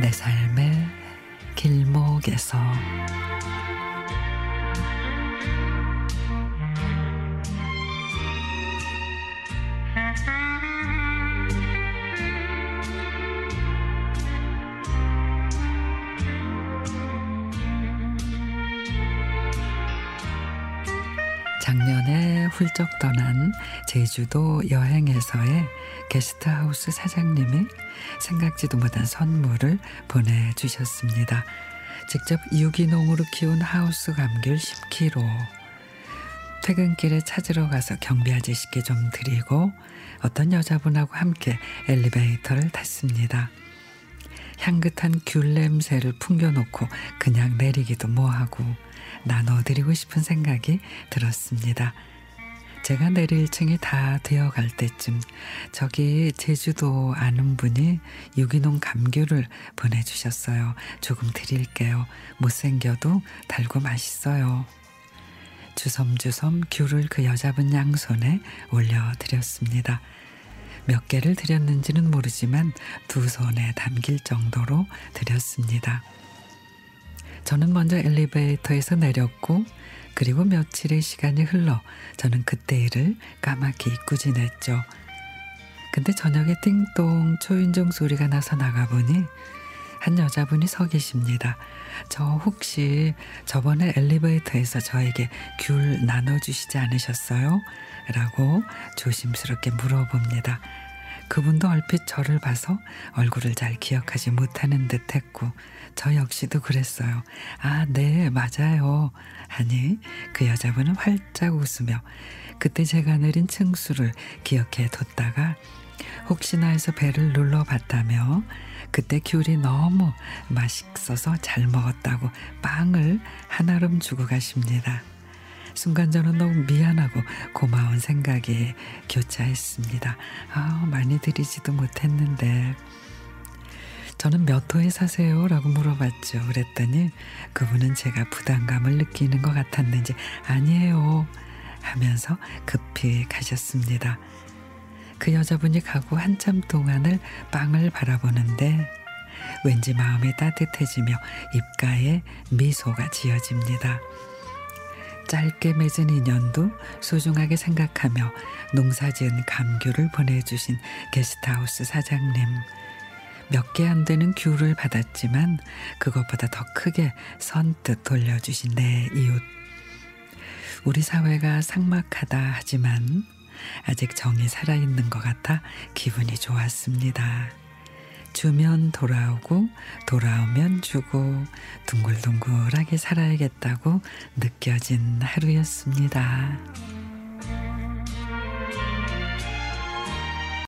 내 삶의 길목에서 작년에 훌쩍 떠난 제주도 여행에서의 게스트하우스 사장님이 생각지도 못한 선물을 보내주셨습니다. 직접 유기농으로 키운 하우스 감귤 10kg. 퇴근길에 찾으러 가서 경비 아저씨께 좀 드리고 어떤 여자분하고 함께 엘리베이터를 탔습니다. 향긋한 귤 냄새를 풍겨놓고 그냥 내리기도 뭐하고 나눠드리고 싶은 생각이 들었습니다. 제가 내릴 층이 다 되어갈 때쯤 저기 제주도 아는 분이 유기농 감귤을 보내주셨어요. 조금 드릴게요. 못생겨도 달고 맛있어요. 주섬주섬 귤을 그 여자분 양손에 올려드렸습니다. 몇 개를 드렸는지는 모르지만 두 손에 담길 정도로 드렸습니다. 저는 먼저 엘리베이터에서 내렸고 그리고 며칠의 시간이 흘러 저는 그때 일을 까맣게 잊고 지냈죠. 근데 저녁에 띵동 초인종 소리가 나서 나가보니 한 여자분이 서 계십니다. 저 혹시 저번에 엘리베이터에서 저에게 귤 나눠주시지 않으셨어요? 라고 조심스럽게 물어봅니다. 그분도 얼핏 저를 봐서 얼굴을 잘 기억하지 못하는 듯 했고 저 역시도 그랬어요. 아, 네, 맞아요. 하니 그 여자분은 활짝 웃으며 그때 제가 내린 층수를 기억해 뒀다가 혹시나 해서 배를 눌러 봤다며 그때 귤이 너무 맛있어서 잘 먹었다고 빵을 한아름 주고 가십니다. 순간 저는 너무 미안하고 고마운 생각이 교차했습니다. 아, 많이 드리지도 못했는데. 저는 몇 호에 사세요? 라고 물어봤죠. 그랬더니 그분은 제가 부담감을 느끼는 것 같았는지 아니에요. 하면서 급히 가셨습니다. 그 여자분이 가고 한참 동안을 빵을 바라보는데 왠지 마음이 따뜻해지며 입가에 미소가 지어집니다. 짧게 맺은 인연도 소중하게 생각하며 농사지은 감귤을 보내주신 게스트하우스 사장님. 몇 개 안 되는 귤을 받았지만 그것보다 더 크게 선뜻 돌려주신 내 이웃. 우리 사회가 삭막하다 하지만 아직 정이 살아있는 것 같아 기분이 좋았습니다. 주면 돌아오고 돌아오면 주고 둥글둥글하게 살아야겠다고 느껴진 하루였습니다.